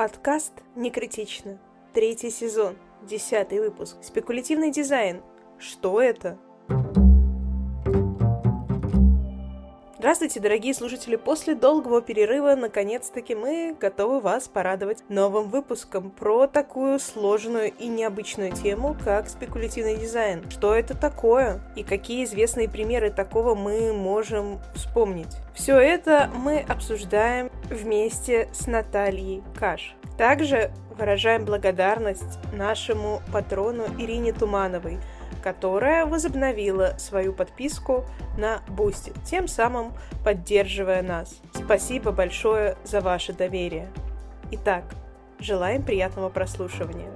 Подкаст «Не критично». Третий сезон, десятый выпуск. Спекулятивный дизайн. Что это? Здравствуйте, дорогие слушатели! После долгого перерыва, наконец-таки, мы готовы вас порадовать новым выпуском про такую сложную и необычную тему, как спекулятивный дизайн. Что это такое? И какие известные примеры такого мы можем вспомнить? Все это мы обсуждаем вместе с Натальей Каш. Также выражаем благодарность нашему патрону Ирине Тумановой, которая возобновила свою подписку на Бусти, тем самым поддерживая нас. Спасибо большое за ваше доверие. Итак, желаем приятного прослушивания.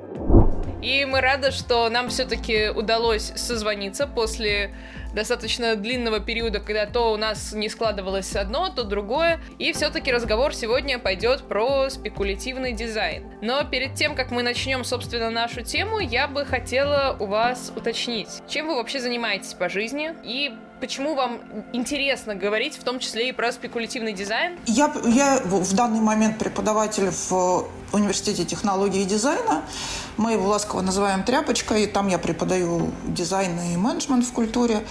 И мы рады, что нам все-таки удалось созвониться после достаточно длинного периода, когда то у нас не складывалось одно, то другое. И все-таки разговор сегодня пойдет про спекулятивный дизайн. Но перед тем, как мы начнем, собственно, нашу тему, я бы хотела у вас уточнить, чем вы вообще занимаетесь по жизни и почему вам интересно говорить, в том числе и про спекулятивный дизайн? Я, я в данный момент преподаватель в университете технологии и дизайна. Мы его ласково называем тряпочкой. Там я преподаю дизайн и менеджмент в культуре.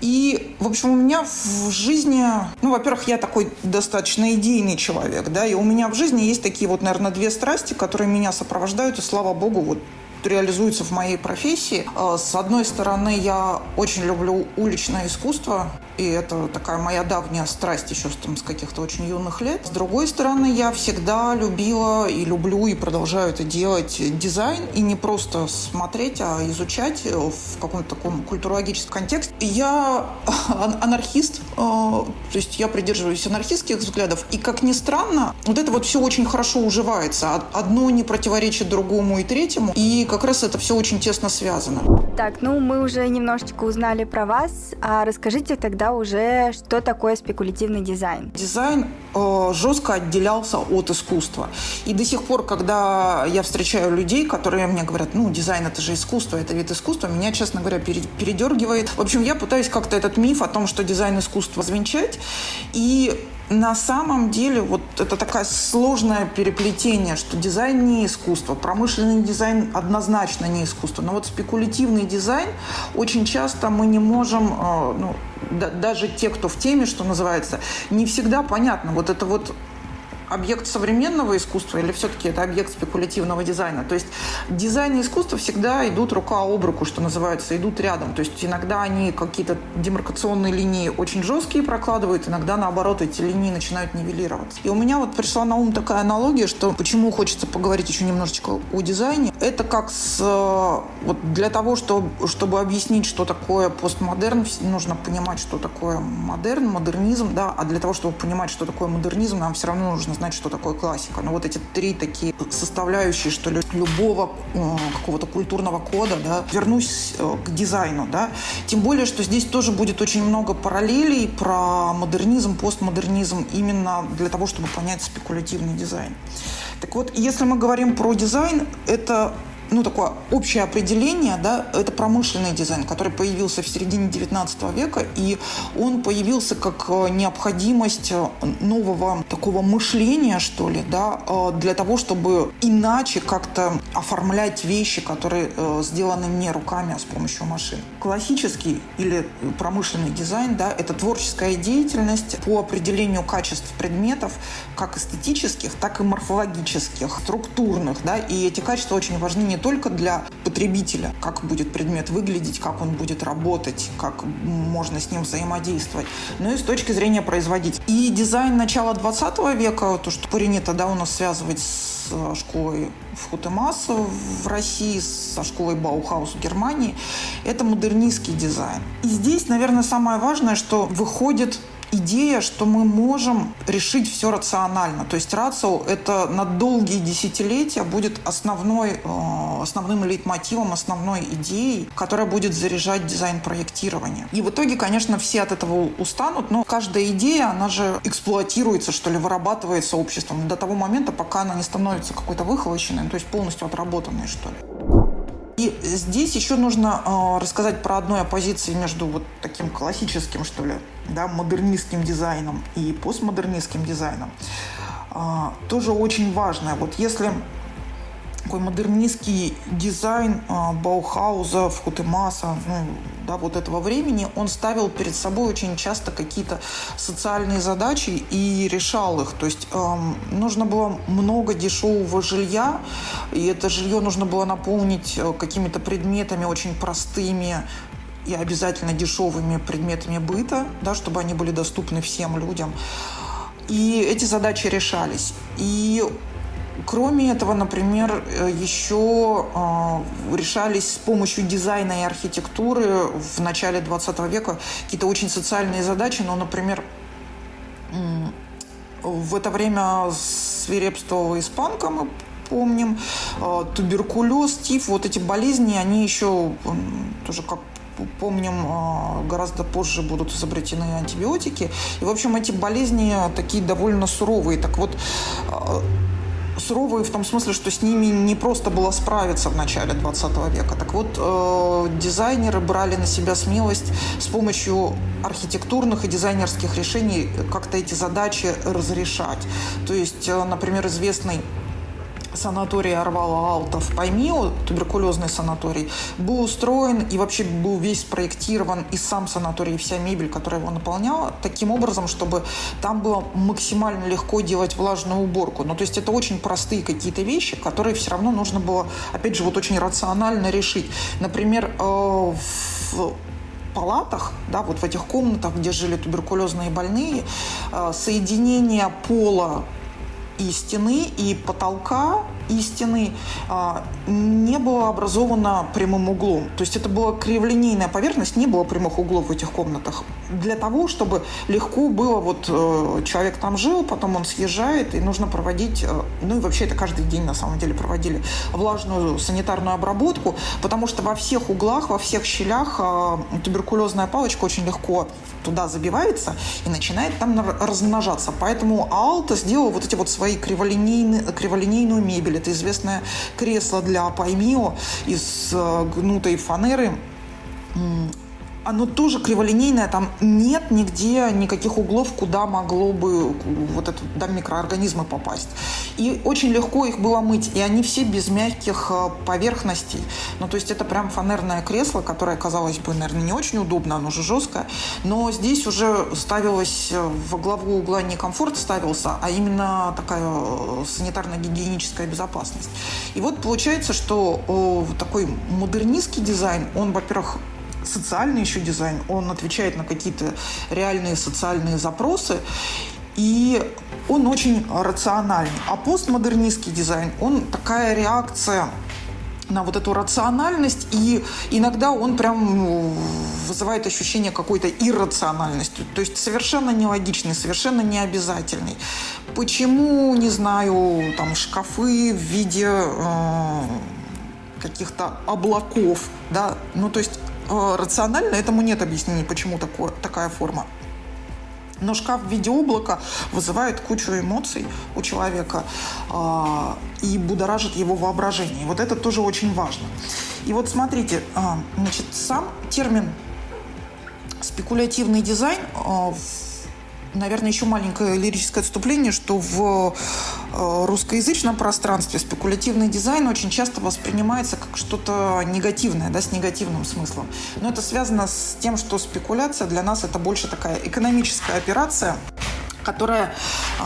И, в общем, у меня в жизни, ну, во-первых, я такой достаточно идейный человек, да, и у меня в жизни есть такие вот, наверное, две страсти, которые меня сопровождают, и, слава богу, вот реализуется в моей профессии. А, с одной стороны, я очень люблю уличное искусство, и это такая моя давняя страсть еще там, с каких-то очень юных лет. С другой стороны, я всегда любила и люблю и продолжаю это делать дизайн, и не просто смотреть, а изучать в каком-то таком культурологическом контексте. Я анархист, то есть я придерживаюсь анархистских взглядов, и, как ни странно, вот это вот все очень хорошо уживается. Одно не противоречит другому и третьему, и как раз это все очень тесно связано. Так, ну мы уже немножечко узнали про вас, а расскажите тогда уже, что такое спекулятивный дизайн? Дизайн э, жестко отделялся от искусства. И до сих пор, когда я встречаю людей, которые мне говорят, ну, дизайн это же искусство, это вид искусства, меня, честно говоря, передергивает. В общем, я пытаюсь как-то этот миф о том, что дизайн искусства, развенчать. И на самом деле вот это такое сложное переплетение, что дизайн не искусство, промышленный дизайн однозначно не искусство, но вот спекулятивный дизайн очень часто мы не можем, э, ну, даже те, кто в теме, что называется, не всегда понятно. Вот это вот объект современного искусства или все-таки это объект спекулятивного дизайна? То есть дизайн и искусство всегда идут рука об руку, что называется, идут рядом. То есть иногда они какие-то демаркационные линии очень жесткие прокладывают, иногда наоборот эти линии начинают нивелироваться. И у меня вот пришла на ум такая аналогия, что почему хочется поговорить еще немножечко о дизайне. Это как с... Вот для того, чтобы, чтобы объяснить, что такое постмодерн, нужно понимать, что такое модерн, модернизм, да, а для того, чтобы понимать, что такое модернизм, нам все равно нужно знать, что такое классика. Но вот эти три такие составляющие, что ли, любого э, какого-то культурного кода, да, вернусь э, к дизайну, да. Тем более, что здесь тоже будет очень много параллелей про модернизм, постмодернизм именно для того, чтобы понять спекулятивный дизайн. Так вот, если мы говорим про дизайн, это ну, такое общее определение, да, это промышленный дизайн, который появился в середине 19 века, и он появился как э, необходимость э, нового такого мышления, что ли, да, э, для того, чтобы иначе как-то оформлять вещи, которые сделаны не руками, а с помощью машин. Классический или промышленный дизайн, да, это творческая деятельность по определению качеств предметов, как эстетических, так и морфологических, структурных, да, и эти качества очень важны не только для потребителя, как будет предмет выглядеть, как он будет работать, как можно с ним взаимодействовать, но и с точки зрения производителя. И дизайн начала 20 века, то, что принято да, у нас связывать с э, школой Вхутемаса в России, со школой Баухаус в Германии, это модернистский дизайн. И здесь, наверное, самое важное, что выходит идея, что мы можем решить все рационально. То есть рацио – это на долгие десятилетия будет основной, э, основным лейтмотивом, основной идеей, которая будет заряжать дизайн проектирования. И в итоге, конечно, все от этого устанут, но каждая идея, она же эксплуатируется, что ли, вырабатывается обществом до того момента, пока она не становится какой-то выхолощенной, то есть полностью отработанной, что ли. И здесь еще нужно э, рассказать про одной оппозиции между вот таким классическим, что ли, да, модернистским дизайном и постмодернистским дизайном. а, тоже очень важное. Вот если такой модернистский дизайн а, Баухауза, Фхутемаса, ну, да, вот этого времени, он ставил перед собой очень часто какие-то социальные задачи и решал их. То есть эм, нужно было много дешевого жилья, и это жилье нужно было наполнить э, какими-то предметами очень простыми, и обязательно дешевыми предметами быта, да, чтобы они были доступны всем людям. И эти задачи решались. И Кроме этого, например, э, еще э, решались с помощью дизайна и архитектуры в начале 20 века какие-то очень социальные задачи, но, например, в это время свирепствовала испанка, мы помним, э, туберкулез, тиф, вот эти болезни, они еще тоже как помним, гораздо позже будут изобретены антибиотики. И, в общем, эти болезни такие довольно суровые. Так вот, суровые в том смысле, что с ними не просто было справиться в начале 20 века. Так вот, э, дизайнеры брали на себя смелость с помощью архитектурных и дизайнерских решений как-то эти задачи разрешать. То есть, э, например, известный санаторий Арвала-Алта в Паймио, туберкулезный санаторий, был устроен и вообще был весь спроектирован и сам санаторий, и вся мебель, которая его наполняла, таким образом, чтобы там было максимально легко делать влажную уборку. Ну, то есть это очень простые какие-то вещи, которые все равно нужно было, опять же, вот очень рационально решить. Например, э, в палатах, да, вот в этих комнатах, где жили туберкулезные больные, э, соединение пола и стены, и потолка и стены а, не было образовано прямым углом. То есть это была криволинейная поверхность, не было прямых углов в этих комнатах. Для того, чтобы легко было, вот э, человек там жил, потом он съезжает, и нужно проводить, э, ну и вообще это каждый день на самом деле проводили, влажную санитарную обработку, потому что во всех углах, во всех щелях э, туберкулезная палочка очень легко туда забивается и начинает там размножаться. Поэтому Алта сделал вот эти вот свои криволинейные, криволинейную мебель, это известное кресло для Паймио из э, гнутой фанеры оно тоже криволинейное, там нет нигде никаких углов, куда могло бы вот это, да, микроорганизмы попасть. И очень легко их было мыть, и они все без мягких э, поверхностей. Ну, то есть это прям фанерное кресло, которое, казалось бы, наверное, не очень удобно, оно же жесткое, но здесь уже ставилось э, во главу угла не комфорт ставился, а именно такая э, санитарно-гигиеническая безопасность. И вот получается, что такой модернистский дизайн, он, во-первых, социальный еще дизайн, он отвечает на какие-то реальные социальные запросы, и он очень рациональный. А постмодернистский дизайн, он такая реакция на вот эту рациональность, и иногда он прям ну, вызывает ощущение какой-то иррациональности, то есть совершенно нелогичный, совершенно необязательный. Почему, не знаю, там шкафы в виде э, каких-то облаков, да, ну то есть рационально этому нет объяснений, почему такое, такая форма. Но шкаф в виде облака вызывает кучу эмоций у человека э, и будоражит его воображение. И вот это тоже очень важно. И вот смотрите, э, значит, сам термин спекулятивный дизайн э, наверное, еще маленькое лирическое отступление, что в э, русскоязычном пространстве спекулятивный дизайн очень часто воспринимается как что-то негативное, да, с негативным смыслом. Но это связано с тем, что спекуляция для нас это больше такая экономическая операция, которая э,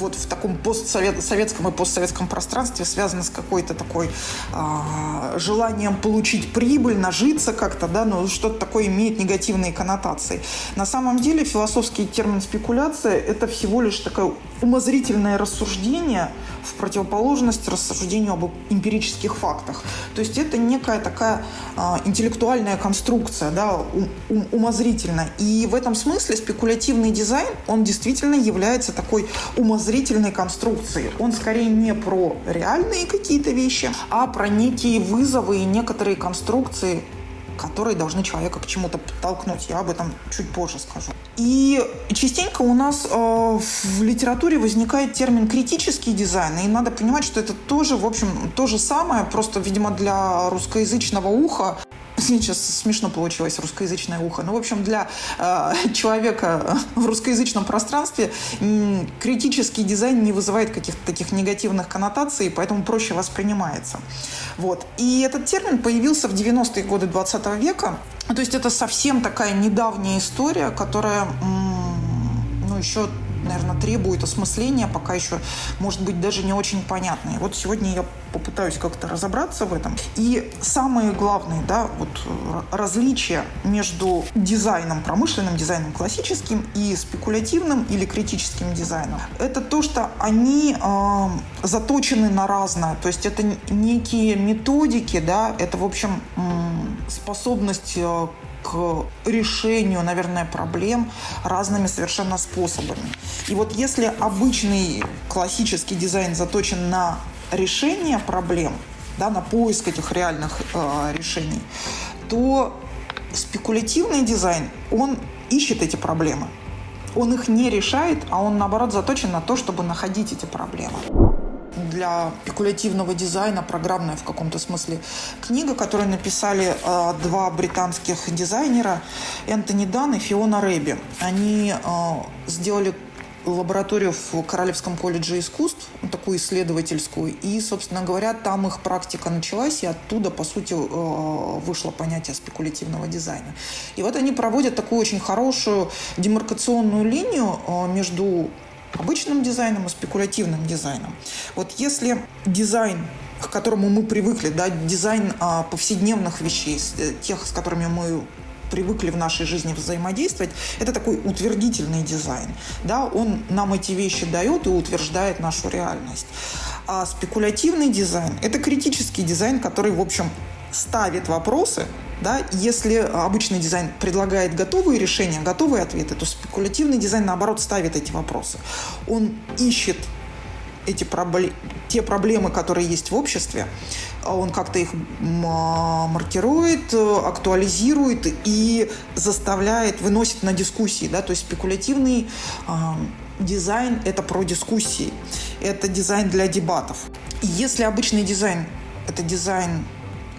вот в таком постсоветском и постсоветском пространстве связано с какой-то такой э, желанием получить прибыль, нажиться как-то, да, но что-то такое имеет негативные коннотации. На самом деле философский термин спекуляция – это всего лишь такое умозрительное рассуждение в противоположность рассуждению об эмпирических фактах. То есть это некая такая э, интеллектуальная конструкция, да, ум, ум. И в этом смысле спекулятивный дизайн, он действительно является такой умозрительной конструкции. Он скорее не про реальные какие-то вещи, а про некие вызовы и некоторые конструкции, которые должны человека к чему-то подтолкнуть. Я об этом чуть позже скажу. И частенько у нас э, в литературе возникает термин критический дизайн, и надо понимать, что это тоже, в общем, то же самое, просто, видимо, для русскоязычного уха сейчас смешно получилось русскоязычное ухо. Ну, в общем, для э, человека в русскоязычном пространстве м, критический дизайн не вызывает каких-то таких негативных коннотаций, поэтому проще воспринимается. Вот. И этот термин появился в 90-е годы 20 века. То есть это совсем такая недавняя история, которая м, ну, еще наверное, требует осмысления, пока еще, может быть, даже не очень понятные. Вот сегодня я попытаюсь как-то разобраться в этом. И самые главные, да, вот э, различия между дизайном, промышленным дизайном классическим и спекулятивным или критическим дизайном, это то, что они э, заточены на разное. То есть это некие методики, да, это, в общем, способность э, к решению, наверное, проблем разными совершенно способами. И вот если обычный классический дизайн заточен на решение проблем, да, на поиск этих реальных э, решений, то спекулятивный дизайн, он ищет эти проблемы. Он их не решает, а он, наоборот, заточен на то, чтобы находить эти проблемы для спекулятивного дизайна, программная в каком-то смысле книга, которую написали э, два британских дизайнера, Энтони Данн и Фиона Рэби. Они э, сделали лабораторию в Королевском колледже искусств, такую исследовательскую, и, собственно говоря, там их практика началась, и оттуда, по сути, э, вышло понятие спекулятивного дизайна. И вот они проводят такую очень хорошую демаркационную линию э, между обычным дизайном и спекулятивным дизайном. Вот если дизайн к которому мы привыкли, да, дизайн а, повседневных вещей, э, тех, с которыми мы привыкли в нашей жизни взаимодействовать, это такой утвердительный дизайн. Да? Он нам эти вещи дает и утверждает нашу реальность. А спекулятивный дизайн – это критический дизайн, который, в общем, ставит вопросы, да, если обычный дизайн предлагает готовые решения, готовые ответы, то спекулятивный дизайн, наоборот, ставит эти вопросы. Он ищет эти проблемы, те проблемы, которые есть в обществе, он как-то их маркирует, актуализирует и заставляет, выносит на дискуссии. Да? То есть спекулятивный э, дизайн – это про дискуссии, это дизайн для дебатов. Если обычный дизайн – это дизайн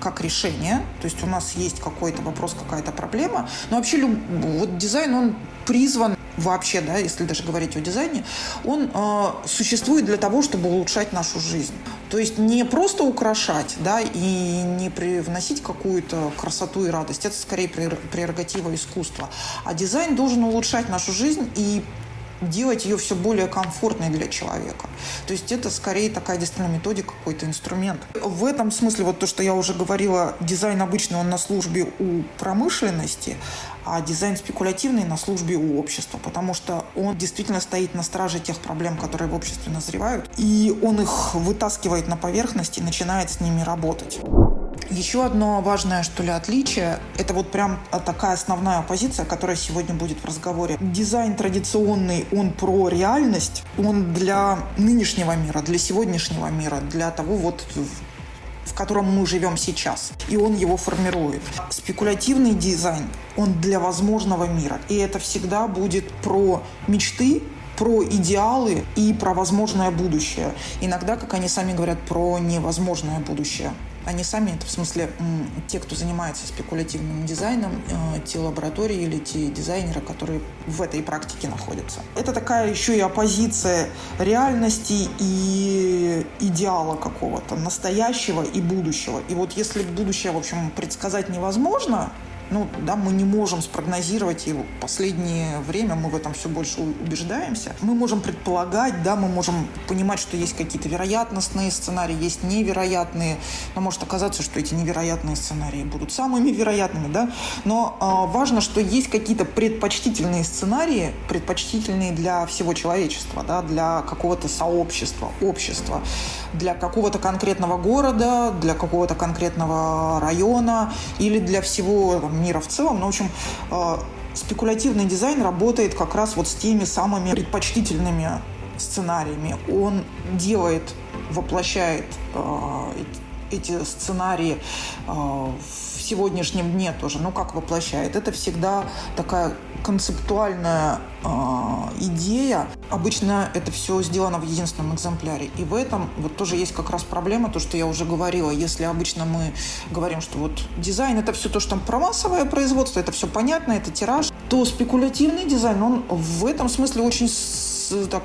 как решение, то есть у нас есть какой-то вопрос, какая-то проблема, но вообще вот дизайн, он призван вообще, да, если даже говорить о дизайне, он э, существует для того, чтобы улучшать нашу жизнь. То есть не просто украшать, да, и не привносить какую-то красоту и радость, это скорее прерогатива искусства, а дизайн должен улучшать нашу жизнь и делать ее все более комфортной для человека. То есть это скорее такая действительно методика, какой-то инструмент. В этом смысле, вот то, что я уже говорила, дизайн обычный, он на службе у промышленности, а дизайн спекулятивный на службе у общества, потому что он действительно стоит на страже тех проблем, которые в обществе назревают, и он их вытаскивает на поверхность и начинает с ними работать. Еще одно важное, что ли, отличие, это вот прям такая основная позиция, которая сегодня будет в разговоре. Дизайн традиционный, он про реальность, он для нынешнего мира, для сегодняшнего мира, для того вот в котором мы живем сейчас. И он его формирует. Спекулятивный дизайн, он для возможного мира. И это всегда будет про мечты, про идеалы и про возможное будущее. Иногда, как они сами говорят, про невозможное будущее. Они сами, это в смысле те, кто занимается спекулятивным дизайном, э, те лаборатории или те дизайнеры, которые в этой практике находятся. Это такая еще и оппозиция реальности и идеала какого-то, настоящего и будущего. И вот если будущее, в общем, предсказать невозможно, ну, да, мы не можем спрогнозировать его. Последнее время мы в этом все больше убеждаемся. Мы можем предполагать, да, мы можем понимать, что есть какие-то вероятностные сценарии, есть невероятные. Но может оказаться, что эти невероятные сценарии будут самыми вероятными, да. Но э, важно, что есть какие-то предпочтительные сценарии, предпочтительные для всего человечества, да, для какого-то сообщества, общества, для какого-то конкретного города, для какого-то конкретного района или для всего там, мира в целом. Но, в общем, э, спекулятивный дизайн работает как раз вот с теми самыми предпочтительными сценариями. Он делает, воплощает э, эти сценарии э, в сегодняшнем дне тоже. Ну, как воплощает? Это всегда такая концептуальная э, идея. Обычно это все сделано в единственном экземпляре. И в этом вот тоже есть как раз проблема, то, что я уже говорила. Если обычно мы говорим, что вот дизайн это все то, что там про массовое производство, это все понятно, это тираж, то спекулятивный дизайн, он в этом смысле очень так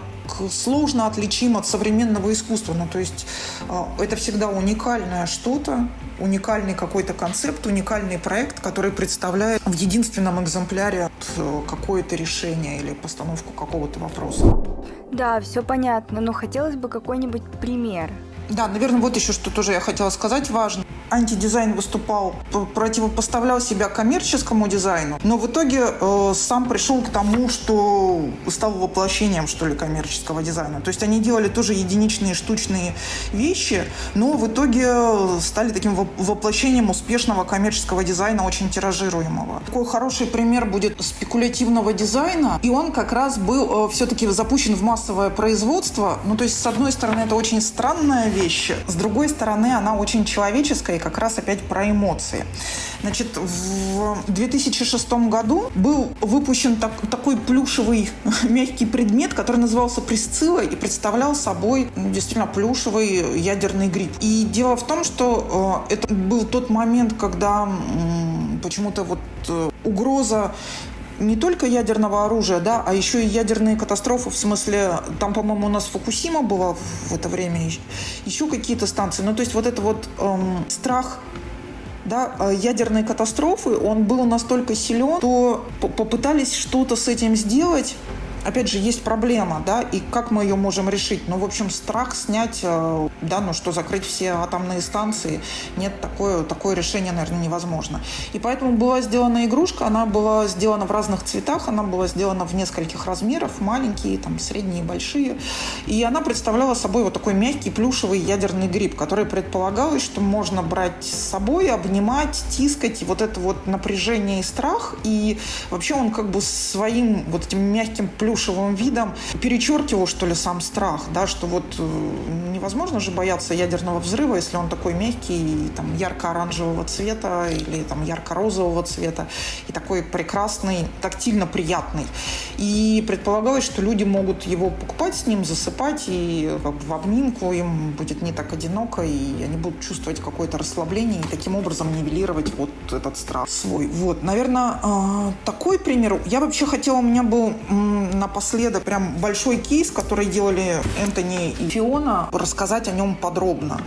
сложно отличим от современного искусства. Ну, то есть э, это всегда уникальное что-то, уникальный какой-то концепт, уникальный проект, который представляет в единственном экземпляре э, какое-то решение или постановку какого-то вопроса. Да, все понятно, но хотелось бы какой-нибудь пример. Да, наверное, вот еще что тоже я хотела сказать важно антидизайн выступал, противопоставлял себя коммерческому дизайну, но в итоге э, сам пришел к тому, что стал воплощением, что ли, коммерческого дизайна. То есть они делали тоже единичные штучные вещи, но в итоге стали таким воплощением успешного коммерческого дизайна, очень тиражируемого. Такой хороший пример будет спекулятивного дизайна, и он как раз был э, все-таки запущен в массовое производство. Ну, то есть, с одной стороны, это очень странная вещь, с другой стороны, она очень человеческая, и как раз опять про эмоции. Значит, в 2006 году был выпущен так, такой плюшевый мягкий предмет, который назывался Присцилла и представлял собой ну, действительно плюшевый ядерный гриб. И дело в том, что э, это был тот момент, когда э, почему-то вот э, угроза не только ядерного оружия, да, а еще и ядерные катастрофы, в смысле, там, по-моему, у нас Фукусима была в это время, еще какие-то станции. Ну, то есть вот это вот эм, страх да, э, ядерной катастрофы, он был настолько силен, что попытались что-то с этим сделать, опять же, есть проблема, да, и как мы ее можем решить? Ну, в общем, страх снять, э, да, ну, что закрыть все атомные станции, нет, такое, такое решение, наверное, невозможно. И поэтому была сделана игрушка, она была сделана в разных цветах, она была сделана в нескольких размерах, маленькие, там, средние, большие, и она представляла собой вот такой мягкий плюшевый ядерный гриб, который предполагалось, что можно брать с собой, обнимать, тискать, и вот это вот напряжение и страх, и вообще он как бы своим вот этим мягким плюшевым плюшевым видом перечеркивал, что ли, сам страх, да, что вот э, невозможно же бояться ядерного взрыва, если он такой мягкий, там, ярко-оранжевого цвета или там ярко-розового цвета и такой прекрасный, тактильно приятный. И предполагалось, что люди могут его покупать с ним, засыпать, и как бы, в обнимку им будет не так одиноко, и они будут чувствовать какое-то расслабление, и таким образом нивелировать вот этот страх свой. Вот, наверное, э, такой пример. Я вообще хотела, у меня был на напоследок прям большой кейс, который делали Энтони и Фиона, рассказать о нем подробно.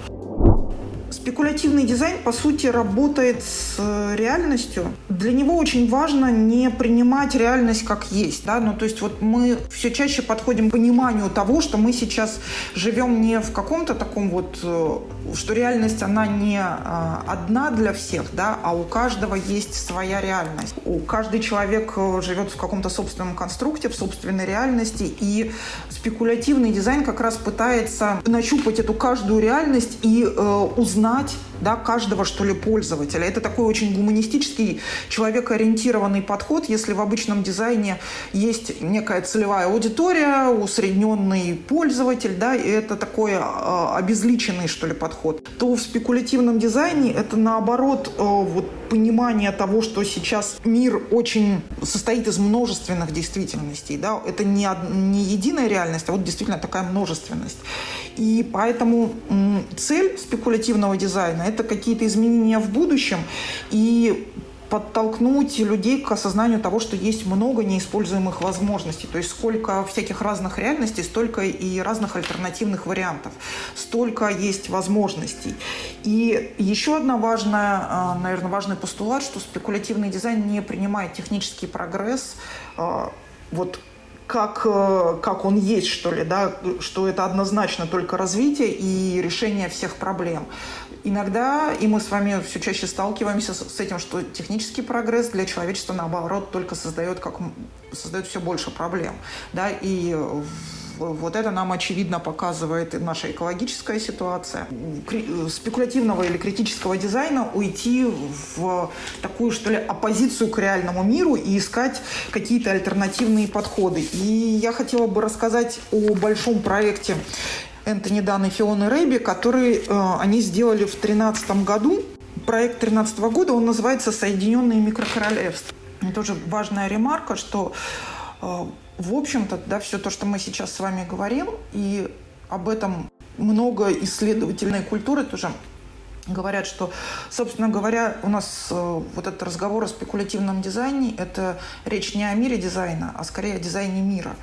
Спекулятивный дизайн, по сути, работает с э, реальностью. Для него очень важно не принимать реальность как есть. Да? Ну, то есть вот мы все чаще подходим к пониманию того, что мы сейчас живем не в каком-то таком вот, э, что реальность, она не э, одна для всех, да, а у каждого есть своя реальность. У каждый человек живет в каком-то собственном конструкте, в собственной реальности, и спекулятивный дизайн как раз пытается нащупать эту каждую реальность и э, узнать да, каждого, что ли, пользователя. Это такой очень гуманистический, человекоориентированный подход. Если в обычном дизайне есть некая целевая аудитория, усредненный пользователь, да, и это такой э, обезличенный, что ли, подход, то в спекулятивном дизайне это, наоборот, э, вот понимание того, что сейчас мир очень состоит из множественных действительностей, да, это не, не единая реальность, а вот действительно такая множественность. И поэтому цель спекулятивного дизайна – это какие-то изменения в будущем и подтолкнуть людей к осознанию того, что есть много неиспользуемых возможностей. То есть сколько всяких разных реальностей, столько и разных альтернативных вариантов. Столько есть возможностей. И еще одна важная, а, наверное, важный постулат, что спекулятивный дизайн не принимает технический прогресс а, вот как, э, как он есть, что ли, да, что это однозначно только развитие и решение всех проблем. Иногда, и мы с вами все чаще сталкиваемся с, этим, что технический прогресс для человечества, наоборот, только создает, как, создает все больше проблем. Да, и вот это нам очевидно показывает наша экологическая ситуация. Спекулятивного или критического дизайна уйти в такую, что ли, оппозицию к реальному миру и искать какие-то альтернативные подходы. И я хотела бы рассказать о большом проекте Энтони Дан и Фионы Рэйби, который э, они сделали в 2013 году. Проект 2013 года, он называется «Соединенные микрокоролевства». тоже важная ремарка, что в общем-то, да, все то, что мы сейчас с вами говорим, и об этом много исследовательной культуры тоже говорят, что, собственно говоря, у нас э, вот этот разговор о спекулятивном дизайне – это речь не о мире дизайна, а скорее о дизайне мира.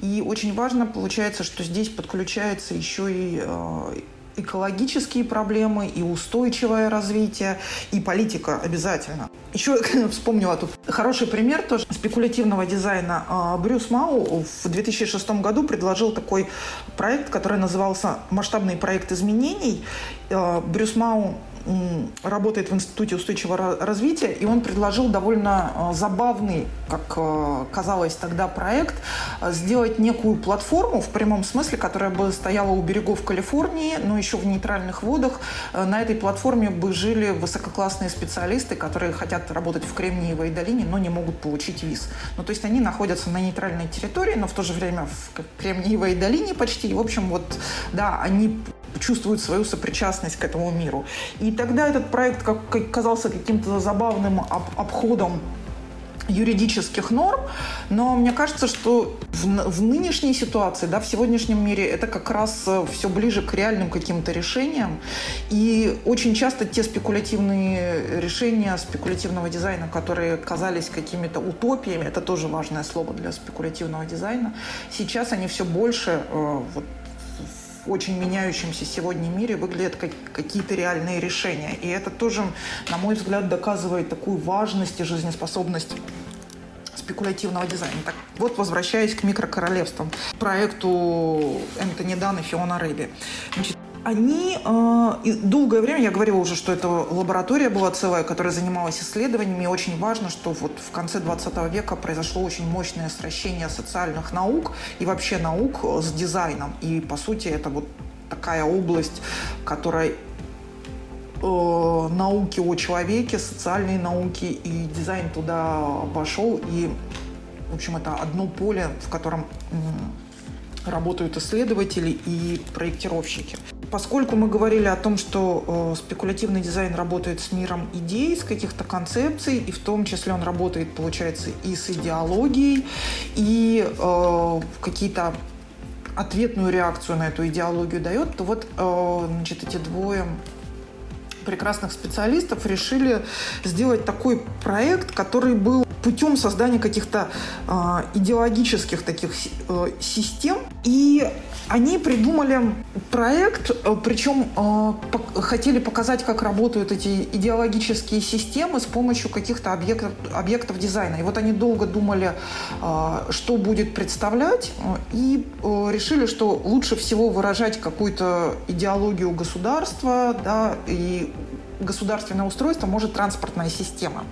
И очень важно получается, что здесь подключается еще и э, экологические проблемы, и устойчивое развитие, и политика обязательно. Еще вспомнила тут хороший пример тоже спекулятивного дизайна. А, Брюс Мау в 2006 году предложил такой проект, который назывался «Масштабный проект изменений». А, Брюс Мау работает в Институте устойчивого развития, и он предложил довольно э, забавный, как э, казалось тогда, проект э, сделать некую платформу в прямом смысле, которая бы стояла у берегов Калифорнии, но еще в нейтральных водах. На этой платформе бы жили высококлассные специалисты, которые хотят работать в Кремниевой долине, но не могут получить виз. Ну, то есть они находятся на нейтральной территории, но в то же время в Кремниевой долине почти. И, в общем, вот, да, они чувствуют свою сопричастность к этому миру. И тогда этот проект как, казался каким-то забавным об, обходом юридических норм, но мне кажется, что в, в нынешней ситуации, да, в сегодняшнем мире это как раз э, все ближе к реальным каким-то решениям. И очень часто те спекулятивные решения спекулятивного дизайна, которые казались какими-то утопиями, это тоже важное слово для спекулятивного дизайна, сейчас они все больше э, вот, очень меняющемся сегодня мире выглядят как какие-то реальные решения. И это тоже, на мой взгляд, доказывает такую важность и жизнеспособность спекулятивного дизайна. Так, вот возвращаясь к микрокоролевствам, проекту Энтони Дан и Фиона Рэби. Значит, они э, долгое время, я говорила уже, что это лаборатория была целая, которая занималась исследованиями. И очень важно, что вот в конце 20 века произошло очень мощное сращение социальных наук и вообще наук с дизайном. И, по сути, это вот такая область, которая э, науки о человеке, социальные науки и дизайн туда вошел. И, в общем, это одно поле, в котором работают исследователи и проектировщики. Поскольку мы говорили о том, что э, спекулятивный дизайн работает с миром идей, с каких-то концепций, и в том числе он работает, получается, и с идеологией, и э, какие-то ответную реакцию на эту идеологию дает, то вот э, значит, эти двое прекрасных специалистов решили сделать такой проект, который был путем создания каких-то э, идеологических таких э, систем. И они придумали проект, э, причем э, по хотели показать, как работают эти идеологические системы с помощью каких-то объектов, объектов дизайна. И вот они долго думали, э, что будет представлять, э, и э, решили, что лучше всего выражать какую-то идеологию государства, да, и государственное устройство может транспортная система.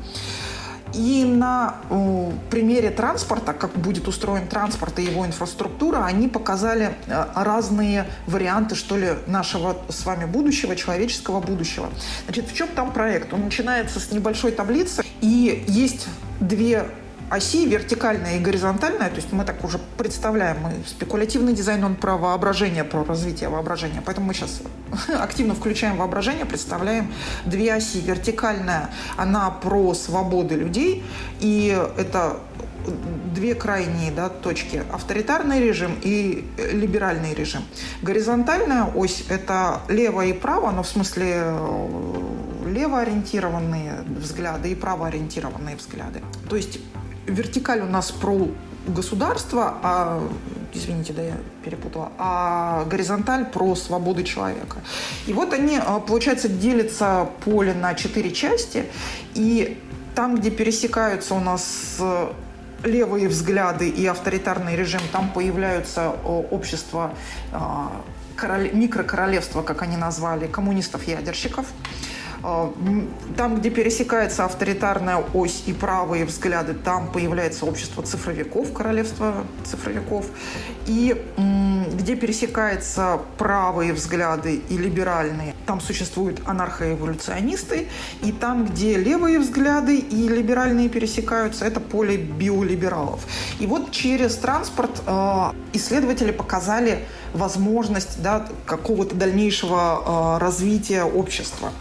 И на э, примере транспорта, как будет устроен транспорт и его инфраструктура, они показали э, разные варианты, что ли, нашего с вами будущего, человеческого будущего. Значит, в чем там проект? Он начинается с небольшой таблицы, и есть две оси, вертикальная и горизонтальная, то есть мы так уже представляем, мы, спекулятивный дизайн, он про воображение, про развитие воображения, поэтому мы сейчас активно включаем воображение, представляем две оси. Вертикальная, она про свободы людей, и это две крайние да, точки – авторитарный режим и либеральный режим. Горизонтальная ось – это лево и право, но в смысле э, левоориентированные взгляды и правоориентированные взгляды. То есть вертикаль у нас про государство, а, извините, да, я перепутала, а горизонталь про свободы человека. И вот они, а, получается, делятся поле на четыре части, и там, где пересекаются у нас э, левые взгляды и авторитарный режим, там появляются общества а, микрокоролевства, как они назвали, коммунистов-ядерщиков. А, там, где пересекается авторитарная ось и правые взгляды, там появляется общество цифровиков, королевство цифровиков. И где пересекаются правые взгляды и либеральные, там существуют анархоэволюционисты. И там, где левые взгляды и либеральные пересекаются, это поле биолибералов. И вот через транспорт а, исследователи показали возможность да, какого-то дальнейшего а, развития общества.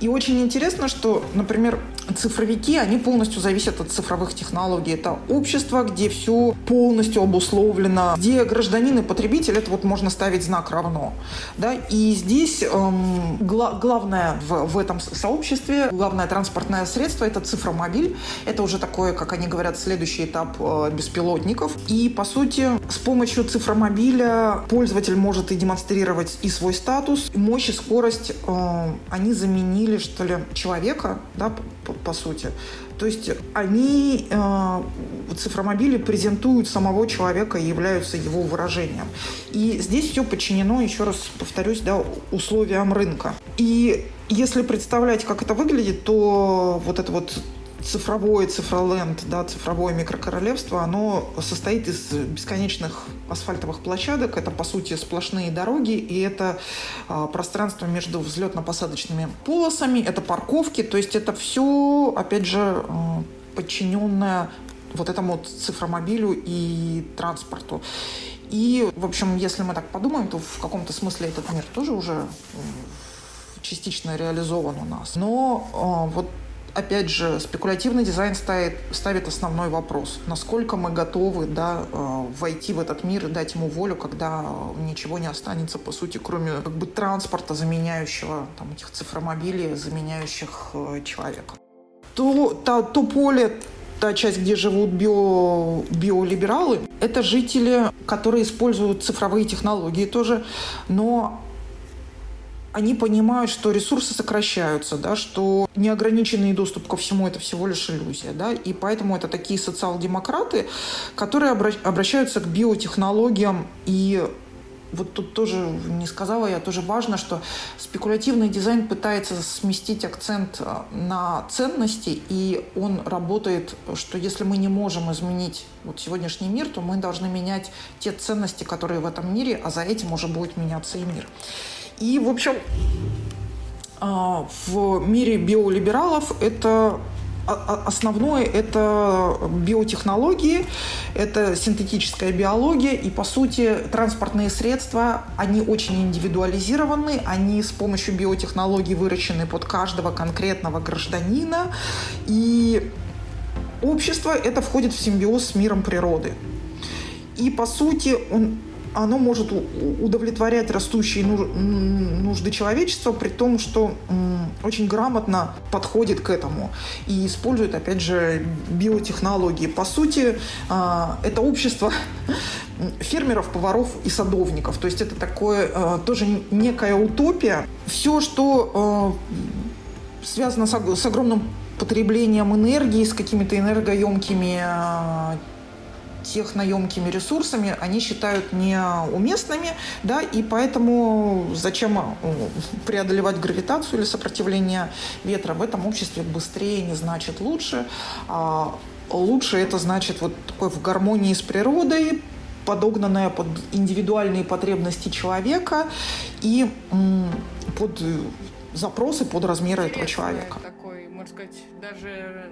И очень интересно, что, например, цифровики, они полностью зависят от цифровых технологий. Это общество, где все полностью обусловлено, где гражданин и потребитель, это вот можно ставить знак равно. Да? И здесь эм, гла- главное в, в этом сообществе, главное транспортное средство – это цифромобиль. Это уже такое, как они говорят, следующий этап э, беспилотников. И, по сути, с помощью цифромобиля пользователь может и демонстрировать и свой статус, мощь, и скорость. Э, они заменили, что ли, человека, да, по, сути. То есть они, э, цифромобили, презентуют самого человека и являются его выражением. И здесь все подчинено, еще раз повторюсь, да, условиям рынка. И если представлять, как это выглядит, то вот это вот цифровое цифроленд, да, цифровое микрокоролевство, оно состоит из бесконечных асфальтовых площадок. Это, по сути, сплошные дороги, и это а, пространство между взлетно-посадочными полосами, это парковки. То есть это все, опять же, а, подчиненное вот этому цифромобилю и транспорту. И, в общем, если мы так подумаем, то в каком-то смысле этот мир тоже уже частично реализован у нас. Но э, вот опять же, спекулятивный дизайн ставит, ставит основной вопрос. Насколько мы готовы да, э, войти в этот мир и дать ему волю, когда ничего не останется, по сути, кроме как бы, транспорта, заменяющего там, этих цифромобилей, заменяющих э, человека. То, то, то поле, та часть, где живут био, биолибералы, это жители, которые используют цифровые технологии тоже, но они понимают, что ресурсы сокращаются, да, что неограниченный доступ ко всему – это всего лишь иллюзия. Да, и поэтому это такие социал-демократы, которые обращаются к биотехнологиям и вот тут тоже не сказала я, тоже важно, что спекулятивный дизайн пытается сместить акцент э, на ценности, и он работает, что если мы не можем изменить вот сегодняшний мир, то мы должны менять те ценности, которые в этом мире, а за этим уже будет меняться и мир. И, в общем, а, в мире биолибералов это основное это биотехнологии, это синтетическая биология, и, по сути, транспортные средства, они очень индивидуализированы, они с помощью биотехнологий выращены под каждого конкретного гражданина, и общество это входит в симбиоз с миром природы. И, по сути, он оно может удовлетворять растущие нужды человечества, при том, что очень грамотно подходит к этому и использует, опять же, биотехнологии. По сути, а, это общество фермеров, поваров и садовников. То есть это такое а, тоже некая утопия. Все, что а, связано с огромным потреблением энергии, с какими-то энергоемкими техноемкими ресурсами они считают неуместными, да, и поэтому зачем э, преодолевать гравитацию или сопротивление ветра в этом обществе быстрее не значит лучше, а лучше это значит вот такое в гармонии с природой, подогнанное под индивидуальные потребности человека и под запросы, под размеры этого человека. Такой, можно сказать, даже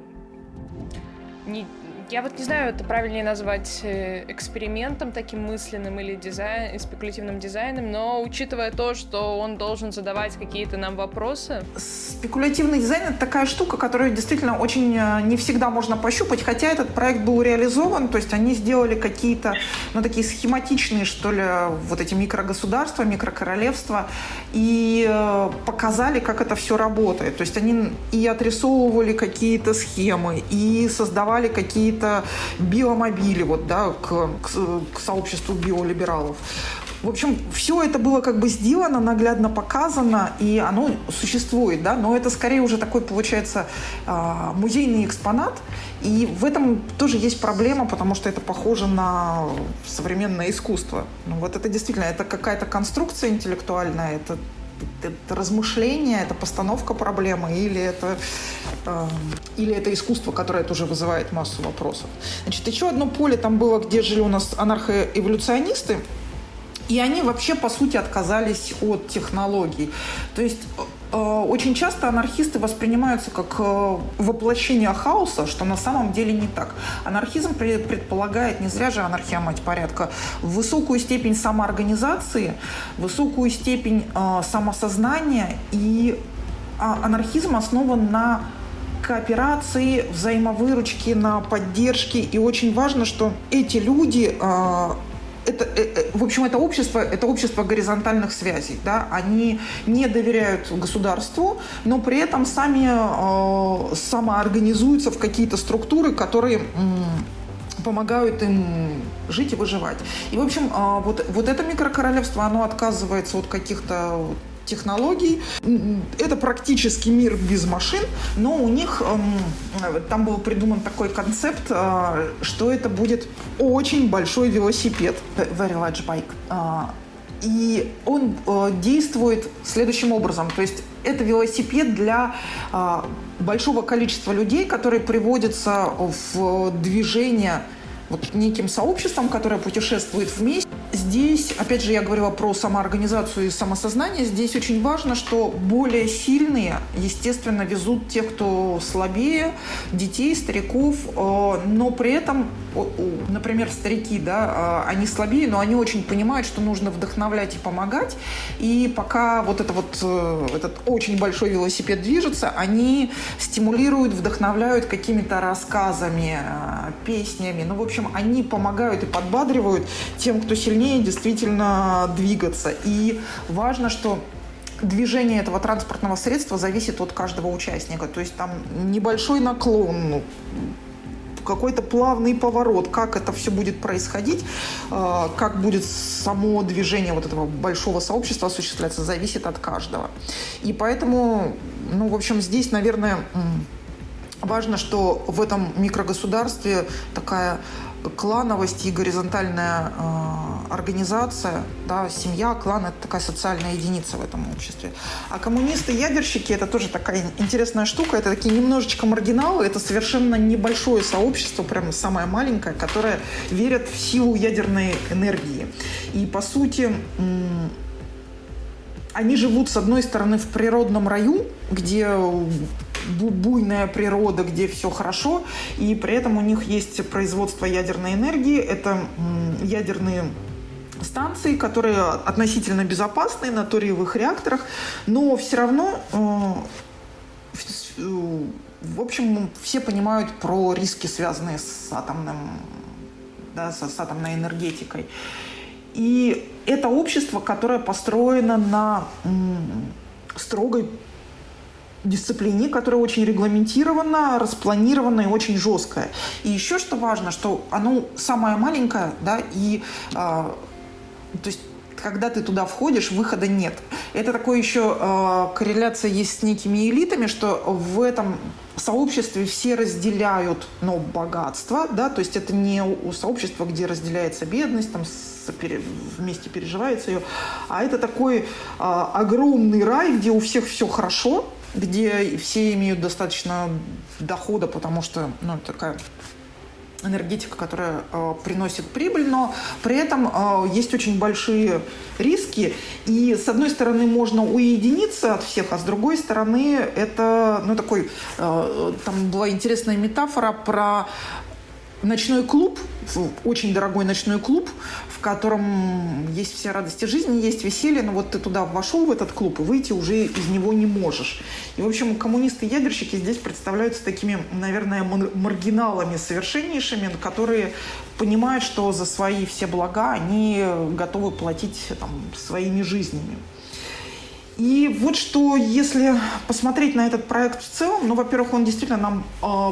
не, я вот не знаю, это правильнее назвать э, экспериментом таким мысленным или дизайн, спекулятивным дизайном, но учитывая то, что он должен задавать какие-то нам вопросы. Спекулятивный дизайн — это такая штука, которую действительно очень э, не всегда можно пощупать, хотя этот проект был реализован, то есть они сделали какие-то, ну, такие схематичные, что ли, вот эти микрогосударства, микрокоролевства, и э, показали, как это все работает. То есть они и отрисовывали какие-то схемы, и создавали какие-то какие-то биомобили вот, да, к, к, к сообществу биолибералов. В общем, все это было как бы сделано, наглядно показано, и оно существует, да, но это скорее уже такой, получается, а, музейный экспонат, и в этом тоже есть проблема, потому что это похоже на современное искусство. Ну, вот это действительно, это какая-то конструкция интеллектуальная, это это размышление, это постановка проблемы или это, э, или это искусство, которое тоже вызывает массу вопросов. Значит, еще одно поле там было, где жили у нас анархоэволюционисты, и они вообще, по сути, отказались от технологий. То есть очень часто анархисты воспринимаются как э, воплощение хаоса, что на самом деле не так. Анархизм предполагает, не зря же анархия мать порядка, высокую степень самоорганизации, высокую степень э, самосознания, и а, анархизм основан на кооперации, взаимовыручки, на поддержке. И очень важно, что эти люди это, э, э, в общем, это общество, это общество горизонтальных связей, да, они не доверяют государству, но при этом сами э, самоорганизуются в какие-то структуры, которые э, помогают им жить и выживать. И, в общем, э, вот, вот это микрокоролевство, оно отказывается от каких-то технологий. Это практически мир без машин, но у них э, там был придуман такой концепт, э, что это будет очень большой велосипед, very large bike. Э, и он э, действует следующим образом. То есть это велосипед для э, большого количества людей, которые приводятся в движение вот неким сообществом, которое путешествует вместе. Здесь, опять же, я говорила про самоорганизацию и самосознание. Здесь очень важно, что более сильные, естественно, везут тех, кто слабее, детей, стариков, э, но при этом, например, старики, да, э, они слабее, но они очень понимают, что нужно вдохновлять и помогать. И пока вот это вот, э, этот очень большой велосипед движется, они стимулируют, вдохновляют какими-то рассказами, песнями. Ну, в общем, они помогают и подбадривают тем, кто сильнее действительно двигаться. И важно, что движение этого транспортного средства зависит от каждого участника. То есть там небольшой наклон, ну, какой-то плавный поворот, как это все будет происходить, э, как будет само движение вот этого большого сообщества осуществляться, зависит от каждого. И поэтому, ну, в общем, здесь, наверное, важно, что в этом микрогосударстве такая клановость и горизонтальная э, организация, да, семья, клан – это такая социальная единица в этом обществе. А коммунисты-ядерщики – это тоже такая интересная штука, это такие немножечко маргиналы, это совершенно небольшое сообщество, прям самое маленькое, которое верят в силу ядерной энергии. И, по сути, они живут, с одной стороны, в природном раю, где буйная природа, где все хорошо, и при этом у них есть производство ядерной энергии, это ядерные станции, которые относительно безопасны на ториевых реакторах, но все равно, э, в общем, все понимают про риски, связанные с атомным, да, с, с атомной энергетикой. И это общество, которое построено на строгой дисциплине, которая очень регламентирована, распланирована и очень жесткая. И еще что важно, что оно самое маленькое, да, и э, то есть когда ты туда входишь, выхода нет. Это такое еще э, корреляция есть с некими элитами, что в этом сообществе все разделяют, но богатство, да, то есть это не у сообщества, где разделяется бедность, там вместе переживается ее, а это такой э, огромный рай, где у всех все хорошо, где все имеют достаточно дохода, потому что ну, такая энергетика, которая э, приносит прибыль, но при этом э, есть очень большие риски. И с одной стороны можно уединиться от всех, а с другой стороны это ну такой э, там была интересная метафора про ночной клуб, очень дорогой ночной клуб, котором есть все радости жизни, есть веселье, но вот ты туда вошел, в этот клуб, и выйти уже из него не можешь. И, в общем, коммунисты-ядерщики здесь представляются такими, наверное, маргиналами совершеннейшими, которые понимают, что за свои все блага они готовы платить там, своими жизнями. И вот что, если посмотреть на этот проект в целом, ну, во-первых, он действительно нам э,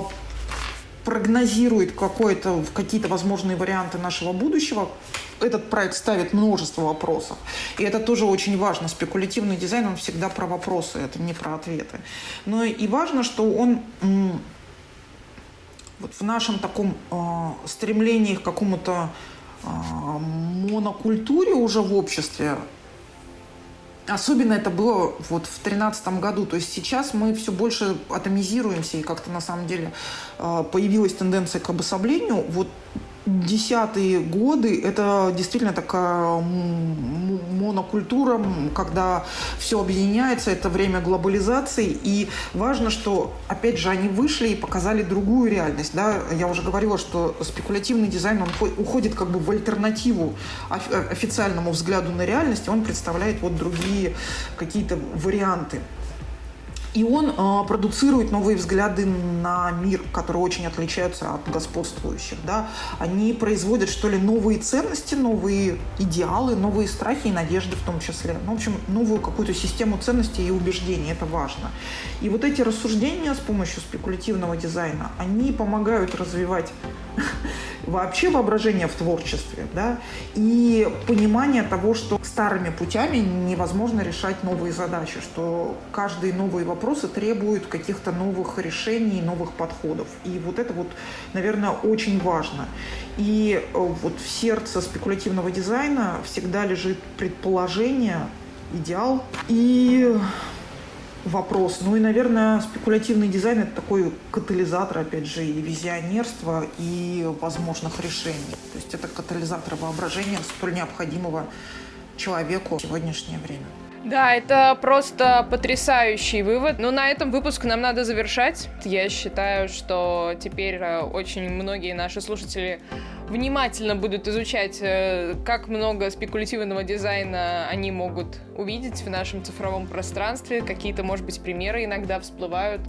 прогнозирует какие-то возможные варианты нашего будущего, этот проект ставит множество вопросов. И это тоже очень важно. Спекулятивный дизайн, он всегда про вопросы, это не про ответы. Но и важно, что он вот в нашем таком э, стремлении к какому-то э, монокультуре уже в обществе Особенно это было вот в тринадцатом году. То есть сейчас мы все больше атомизируемся, и как-то на самом деле э, появилась тенденция к обособлению. Вот десятые годы это действительно такая монокультура, когда все объединяется, это время глобализации, и важно, что, опять же, они вышли и показали другую реальность. Да? Я уже говорила, что спекулятивный дизайн, он уходит как бы в альтернативу официальному взгляду на реальность, и он представляет вот другие какие-то варианты. И он э, продуцирует новые взгляды на мир, которые очень отличаются от господствующих. Да? Они производят, что ли, новые ценности, новые идеалы, новые страхи и надежды в том числе. Ну, в общем, новую какую-то систему ценностей и убеждений. Это важно. И вот эти рассуждения с помощью спекулятивного дизайна, они помогают развивать вообще воображение в творчестве, да, и понимание того, что старыми путями невозможно решать новые задачи, что каждые новые вопросы требуют каких-то новых решений, новых подходов. И вот это вот, наверное, очень важно. И э, вот в сердце спекулятивного дизайна всегда лежит предположение, идеал. И вопрос. Ну и, наверное, спекулятивный дизайн – это такой катализатор, опять же, и визионерства, и возможных решений. То есть это катализатор воображения, столь необходимого человеку в сегодняшнее время. Да, это просто потрясающий вывод. Но на этом выпуск нам надо завершать. Я считаю, что теперь э, очень многие наши слушатели внимательно будут изучать, э, как много спекулятивного дизайна они могут увидеть в нашем цифровом пространстве. Какие-то, может быть, примеры иногда всплывают.